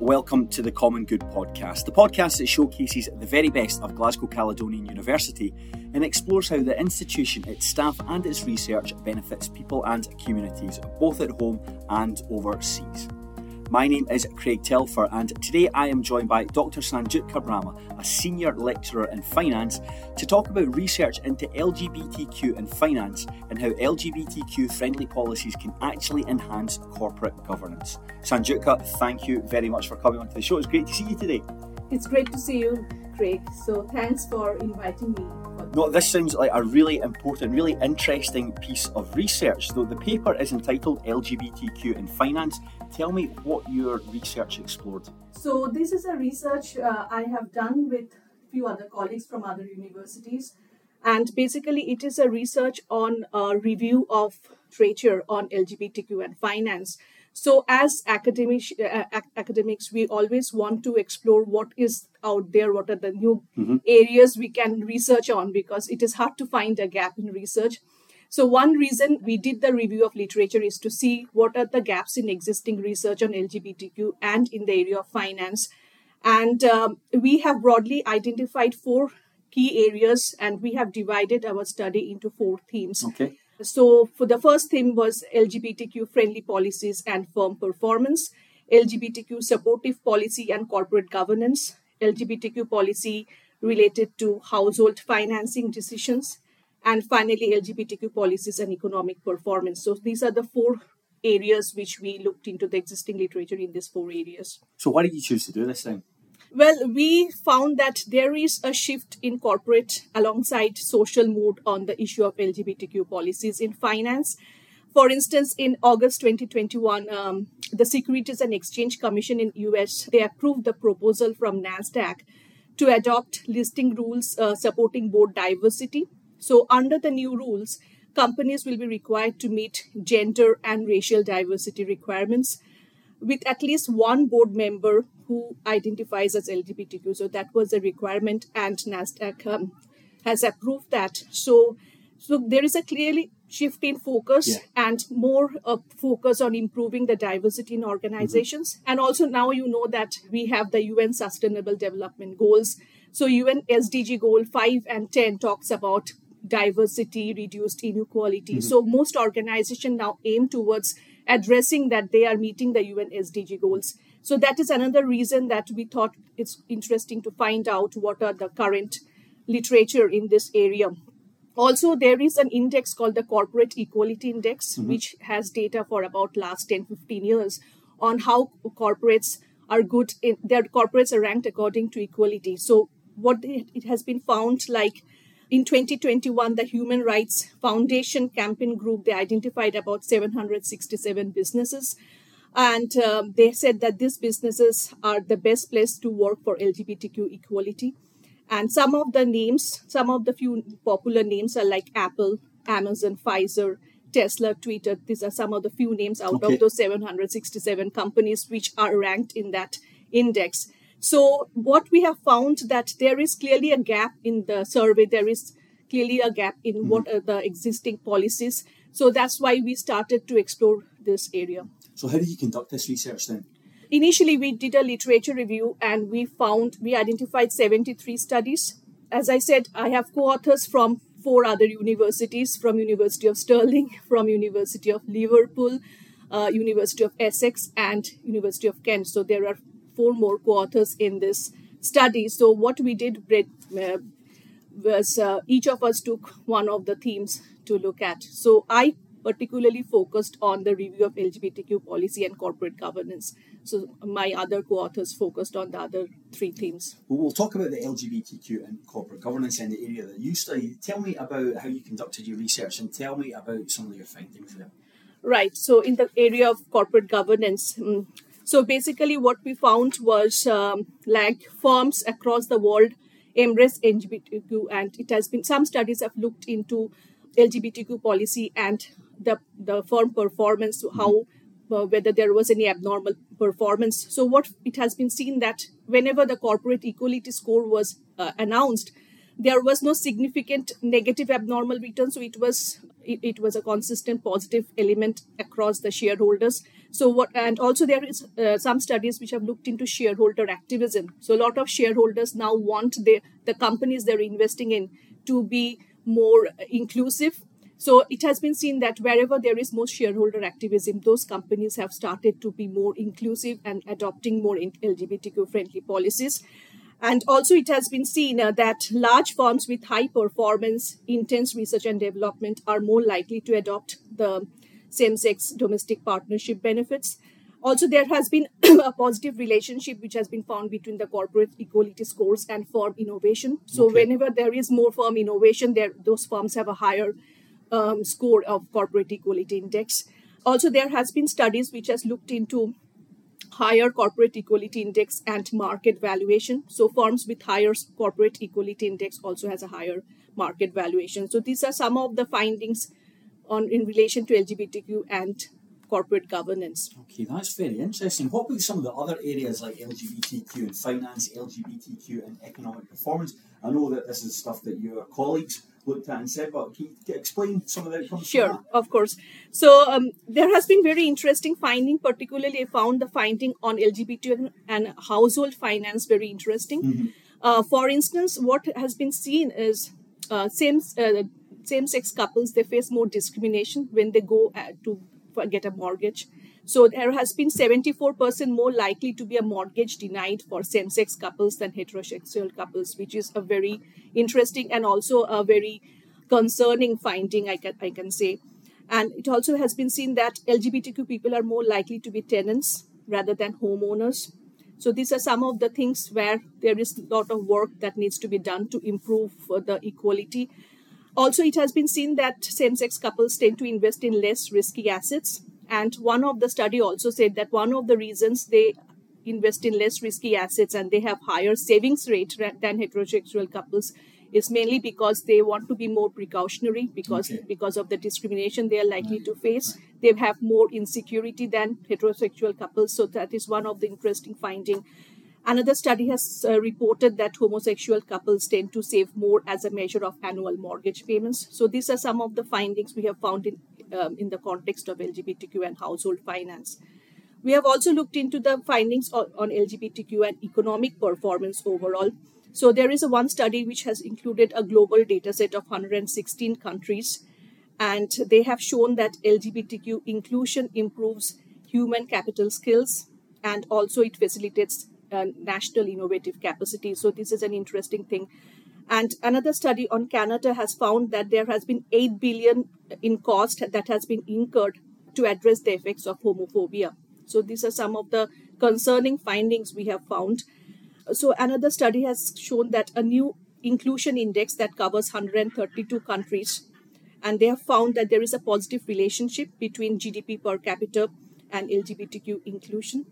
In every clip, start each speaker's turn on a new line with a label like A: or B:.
A: welcome to the Common Good podcast, the podcast that showcases the very best of Glasgow Caledonian University and explores how the institution, its staff, and its research benefits people and communities both at home and overseas. My name is Craig Telfer, and today I am joined by Dr. Sanjukta Brahma, a senior lecturer in finance, to talk about research into LGBTQ in finance and how LGBTQ friendly policies can actually enhance corporate governance. Sanjukta, thank you very much for coming onto the show. It's great to see you today.
B: It's great to see you, Craig. So thanks for inviting me.
A: No, this sounds like a really important, really interesting piece of research. Though the paper is entitled LGBTQ in Finance, tell me what your research explored.
B: So this is a research uh, I have done with a few other colleagues from other universities, and basically it is a research on a review of literature on LGBTQ and finance. So, as academics, uh, academics, we always want to explore what is out there, what are the new mm-hmm. areas we can research on, because it is hard to find a gap in research. So, one reason we did the review of literature is to see what are the gaps in existing research on LGBTQ and in the area of finance. And um, we have broadly identified four key areas, and we have divided our study into four themes.
A: Okay.
B: So, for the first theme was LGBTQ friendly policies and firm performance, LGBTQ supportive policy and corporate governance, LGBTQ policy related to household financing decisions, and finally, LGBTQ policies and economic performance. So, these are the four areas which we looked into the existing literature in these four areas.
A: So, why did you choose to do this then?
B: Well, we found that there is a shift in corporate alongside social mood on the issue of LGBTQ policies in finance. For instance, in August 2021, um, the Securities and Exchange Commission in US they approved the proposal from Nasdaq to adopt listing rules uh, supporting board diversity. So, under the new rules, companies will be required to meet gender and racial diversity requirements with at least one board member who identifies as LGBTQ. So that was a requirement, and NASDAQ um, has approved that. So, so there is a clearly shift in focus yeah. and more uh, focus on improving the diversity in organizations. Mm-hmm. And also now you know that we have the UN Sustainable Development Goals. So UN SDG Goal 5 and 10 talks about diversity, reduced inequality. Mm-hmm. So most organizations now aim towards addressing that they are meeting the UN SDG goals. So that is another reason that we thought it's interesting to find out what are the current literature in this area. Also, there is an index called the Corporate Equality Index, mm-hmm. which has data for about last 10, 15 years on how corporates are good in their corporates are ranked according to equality. So what it has been found like in 2021, the Human Rights Foundation campaign group they identified about 767 businesses, and um, they said that these businesses are the best place to work for LGBTQ equality. And some of the names, some of the few popular names are like Apple, Amazon, Pfizer, Tesla, Twitter. These are some of the few names out okay. of those 767 companies which are ranked in that index. So what we have found that there is clearly a gap in the survey. There is clearly a gap in mm-hmm. what are the existing policies. So that's why we started to explore this area.
A: So how did you conduct this research then?
B: Initially, we did a literature review and we found we identified 73 studies. As I said, I have co-authors from four other universities, from University of Stirling, from University of Liverpool, uh, University of Essex, and University of Kent. So there are four more co-authors in this study. So what we did uh, was uh, each of us took one of the themes to look at. So I particularly focused on the review of LGBTQ policy and corporate governance. So my other co-authors focused on the other three themes.
A: Well, we'll talk about the LGBTQ and corporate governance in the area that you study. Tell me about how you conducted your research and tell me about some of your findings there.
B: Right. So in the area of corporate governance, um, so basically, what we found was um, like firms across the world embrace LGBTQ, and it has been some studies have looked into LGBTQ policy and the the firm performance, how uh, whether there was any abnormal performance. So what it has been seen that whenever the corporate equality score was uh, announced, there was no significant negative abnormal return. So it was it, it was a consistent positive element across the shareholders So what, and also there is uh, some studies which have looked into shareholder activism. So a lot of shareholders now want the the companies they're investing in to be more inclusive. So it has been seen that wherever there is more shareholder activism, those companies have started to be more inclusive and adopting more LGBTQ friendly policies. And also, it has been seen uh, that large firms with high performance, intense research and development are more likely to adopt the same sex domestic partnership benefits. Also, there has been a positive relationship which has been found between the corporate equality scores and firm innovation. So, okay. whenever there is more firm innovation, there those firms have a higher um, score of corporate equality index. Also, there has been studies which has looked into higher corporate equality index and market valuation. So firms with higher corporate equality index also has a higher market valuation. So these are some of the findings on in relation to LGBTQ and corporate governance.
A: Okay, that's very interesting. What would some of the other areas like LGBTQ and finance, LGBTQ and economic performance? I know that this is stuff that your colleagues looked at and said, but can you explain some of the outcomes?
B: Sure, of course. So um, there has been very interesting finding. Particularly, I found the finding on LGBT and household finance very interesting. Mm-hmm. Uh, for instance, what has been seen is uh, same uh, same sex couples they face more discrimination when they go uh, to get a mortgage. So there has been 74% more likely to be a mortgage denied for same-sex couples than heterosexual couples, which is a very interesting and also a very concerning finding, I can, I can say. And it also has been seen that LGBTQ people are more likely to be tenants rather than homeowners. So these are some of the things where there is a lot of work that needs to be done to improve the equality. Also, it has been seen that same-sex couples tend to invest in less risky assets and one of the study also said that one of the reasons they invest in less risky assets and they have higher savings rate than heterosexual couples is mainly because they want to be more precautionary because okay. because of the discrimination they are likely to face. They have more insecurity than heterosexual couples. So that is one of the interesting finding. Another study has uh, reported that homosexual couples tend to save more as a measure of annual mortgage payments. So these are some of the findings we have found in um, in the context of LGBTQ and household finance. We have also looked into the findings on, LGBTQ and economic performance overall. So there is a one study which has included a global data set of 116 countries, and they have shown that LGBTQ inclusion improves human capital skills and also it facilitates uh, national innovative capacity. So this is an interesting thing. And another study on Canada has found that there has been 8 billion in cost that has been incurred to address the effects of homophobia. So these are some of the concerning findings we have found. So another study has shown that a new inclusion index that covers 132 countries and they have found that there is a positive relationship between GDP per capita and LGBTQ inclusion.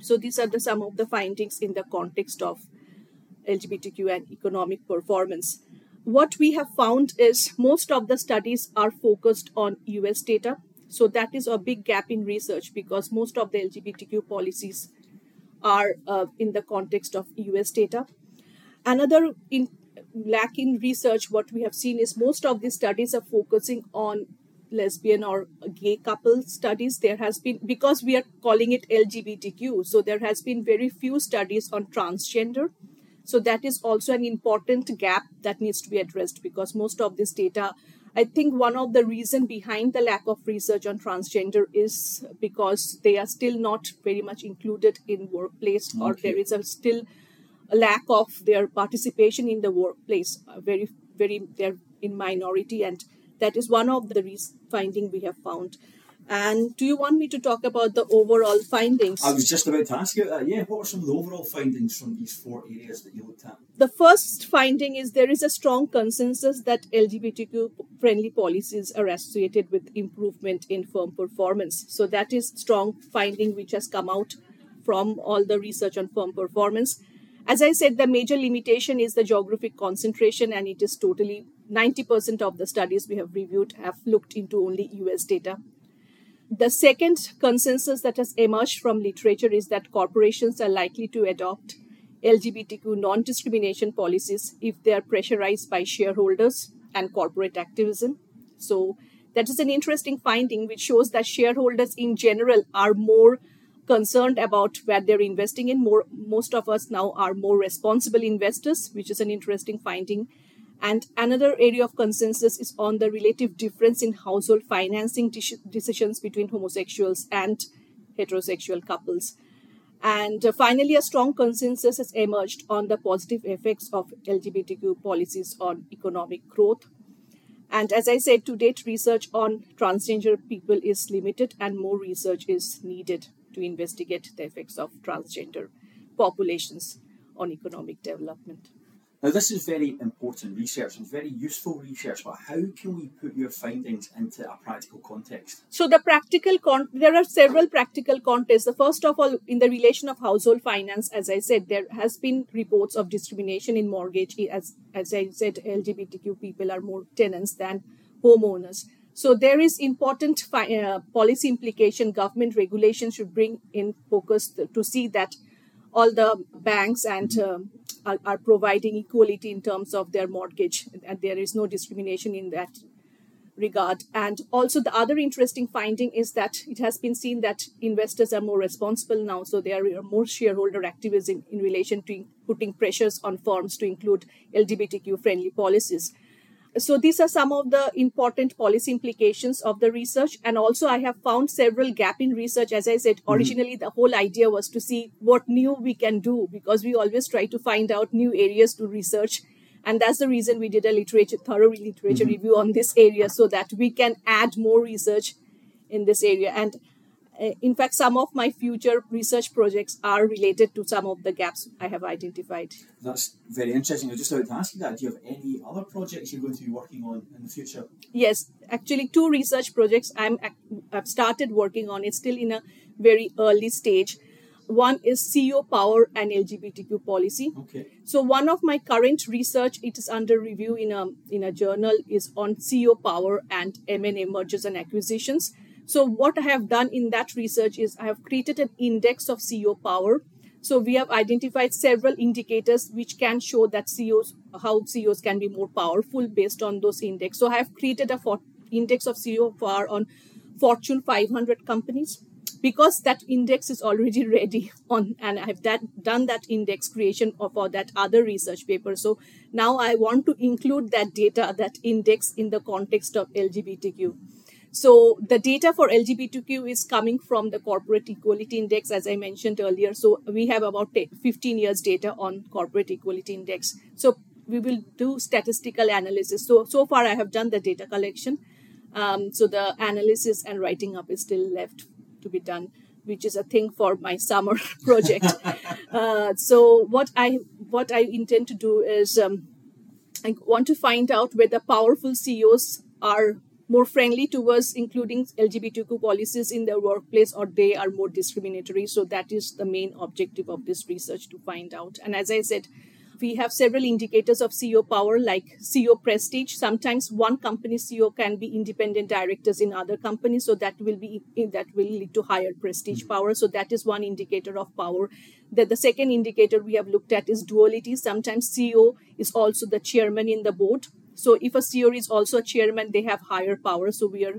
B: So these are the, some of the findings in the context of LGBTQ and economic performance. What we have found is most of the studies are focused on US data. So that is a big gap in research because most of the LGBTQ policies are uh, in the context of US data. Another in, lack in research, what we have seen is most of these studies are focusing on lesbian or gay couple studies there has been because we are calling it lgbtq so there has been very few studies on transgender so that is also an important gap that needs to be addressed because most of this data, I think one of the reason behind the lack of research on transgender is because they are still not very much included in workplace okay. or there is a still a lack of their participation in the workplace. Uh, very, very, they're in minority and that is one of the re- finding we have found. And do you want me to talk about the overall findings?
A: I was just about to ask you that. Yeah, what are some of the overall findings from these four areas that you looked at?
B: The first finding is there is a strong consensus that LGBTQ friendly policies are associated with improvement in firm performance. So that is strong finding which has come out from all the research on firm performance. As I said, the major limitation is the geographic concentration, and it is totally 90% of the studies we have reviewed have looked into only US data. The second consensus that has emerged from literature is that corporations are likely to adopt LGBTQ non discrimination policies if they are pressurized by shareholders and corporate activism. So, That is an interesting finding, which shows that shareholders in general are more concerned about where they're investing in. More, most of us now are more responsible investors, which is an interesting finding. And another area of consensus is on the relative difference in household financing decisions between homosexuals and heterosexual couples. And uh, finally, a strong consensus has emerged on the positive effects of LGBTQ policies on economic growth. And as I said, to date, research on transgender people is limited and more research is needed to investigate the effects of transgender populations on economic development.
A: Now, this is very important research and very useful research, but how can we put your findings into a practical context?
B: So, the practical con- there are several practical contexts. The first of all, in the relation of household finance, as I said, there has been reports of discrimination in mortgage. As as I said, LGBTQ people are more tenants than homeowners. So there is important fi- uh, policy implication. Government regulation should bring in focus to see that all the banks and um, are, are, providing equality in terms of their mortgage, and there is no discrimination in that regard. And also, the other interesting finding is that it has been seen that investors are more responsible now, so there are more shareholder activism in relation to putting pressures on firms to include LGBTQ friendly policies so these are some of the important policy implications of the research and also i have found several gap in research as i said mm-hmm. originally the whole idea was to see what new we can do because we always try to find out new areas to research and that's the reason we did a literature thorough literature mm-hmm. review on this area so that we can add more research in this area and Uh, in fact, some of my future research projects are related to some of the gaps I have identified.
A: That's very interesting. I was just about to ask you that. Do you have any other projects you're going to be working on in the future?
B: Yes, actually, two research projects I'm I've started working on. It's still in a very early stage. One is CEO power and LGBTQ policy.
A: Okay.
B: So one of my current research, it is under review in a in a journal, is on CEO power and M&A mergers and acquisitions so what I have done in that research is I have created an index of CEO power. So we have identified several indicators which can show that CEOs, how CEOs can be more powerful based on those index. So I have created a for, index of CEO power on Fortune 500 companies because that index is already ready on and i have that, done that index creation for that other research paper so now i want to include that data that index in the context of lgbtq so the data for LGBTQ is coming from the Corporate Equality Index, as I mentioned earlier. So we have about 15 years data on Corporate Equality Index. So we will do statistical analysis. So so far I have done the data collection. Um, so the analysis and writing up is still left to be done, which is a thing for my summer project. uh, so what I what I intend to do is um, I want to find out whether powerful CEOs are more friendly towards including LGBTQ policies in their workplace or they are more discriminatory. So that is the main objective of this research to find out. And as I said, we have several indicators of CEO power like CEO prestige. Sometimes one company CEO can be independent directors in other companies, so that will be that will lead to higher prestige power. So that is one indicator of power. That the second indicator we have looked at is duality. Sometimes CEO is also the chairman in the board, so if a CEO is also a chairman, they have higher power. So we are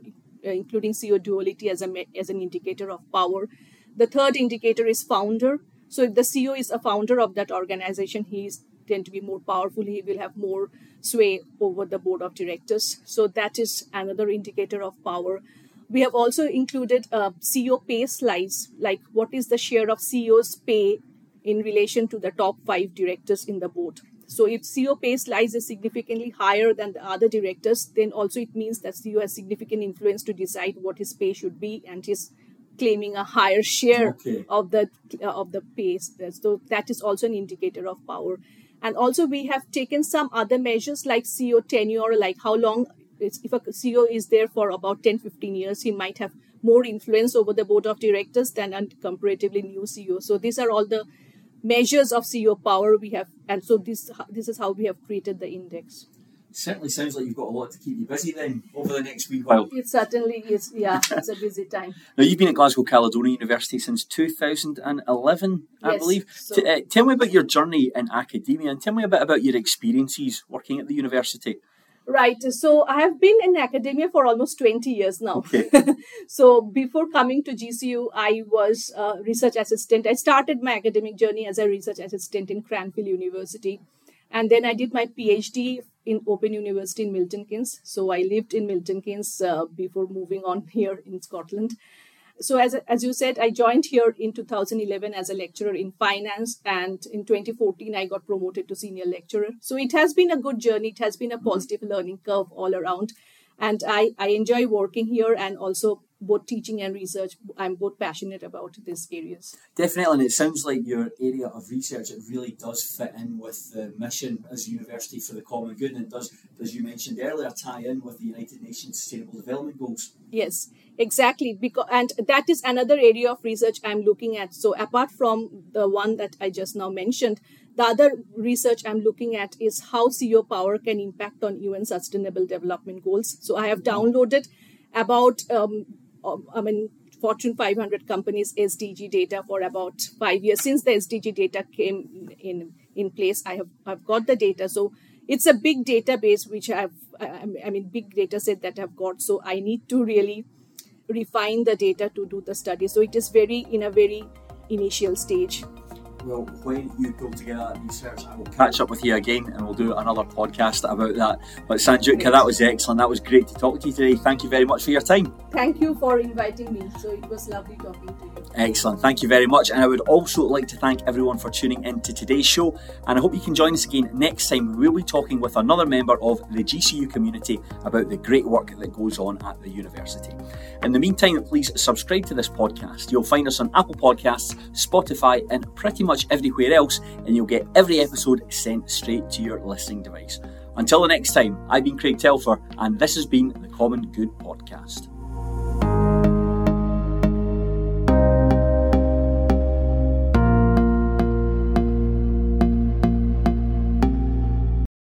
B: uh, including CEO duality as, a, as an indicator of power. The third indicator is founder. So if the CEO is a founder of that organization, he is tend to be more powerful. He will have more sway over the board of directors. So that is another indicator of power. We have also included a CEO pay slice, like what is the share of CEO's pay in relation to the top five directors in the board. So if CEO pay slice is significantly higher than the other directors, then also it means that CEO has significant influence to decide what his pay should be, and he's claiming a higher share okay. of the uh, of the pay. So that is also an indicator of power. And also we have taken some other measures like CEO tenure, like how long if a CEO is there for about 10, 15 years, he might have more influence over the board of directors than a comparatively new CEO. So these are all the measures of CEO power we have, and so this this is how we have created the index.
A: Certainly sounds like you've got a lot to keep you busy then over the next week while.
B: It certainly is. Yeah, it's a busy time.
A: Now you've been at Glasgow Caledonian University since 2011, I yes, believe. So. T- uh, tell me about your journey in academia and tell me a bit about your experiences working at the university.
B: Right. So I have been in academia for almost 20 years now.
A: Okay.
B: so before coming to GCU, I was a research assistant. I started my academic journey as a research assistant in Cranfield University. And then I did my PhD in Open University in Milton Keynes. So I lived in Milton Keynes uh, before moving on here in Scotland so as, as you said i joined here in 2011 as a lecturer in finance and in 2014 i got promoted to senior lecturer. So it has been a good journey. It has been a mm-hmm. positive learning curve all around. And i, I enjoy working here and also both teaching and research i'm both passionate about these areas.
A: Definitely and it sounds like your area of research it really does fit in with the mission as a university for the common good and it does as you mentioned earlier tie in with the united nations sustainable development goals.
B: Yes exactly because and that is another area of research i'm looking at. So apart from the one that i just now mentioned the other research i'm looking at is how CEO power can impact on un sustainable development goals. So i have downloaded about um i mean fortune 500 companies sdg data for about five years since the sdg data came in in place i have i've got the data so it's a big database which i've i mean big data set that i've got so i need to really refine the data to do the study. So it is very in a very initial stage.
A: Well, when you pull together that research, I will catch up with you again and we'll do another podcast about that. But Sanjukta, that was excellent. That was great to talk to you today. Thank you very much for your time.
B: Thank you for inviting me. So it was lovely talking to you.
A: Excellent. Thank you very much. And I would also like to thank everyone for tuning in to today's show. And I hope you can join us again next time. We'll be talking with another member of the GCU community about the great work that goes on at the university. In the meantime, please subscribe to this podcast. You'll find us on Apple Podcasts, Spotify, and pretty much everywhere else. And you'll get every episode sent straight to your listening device. Until the next time, I've been Craig Telfer, and this has been the Common Good Podcast.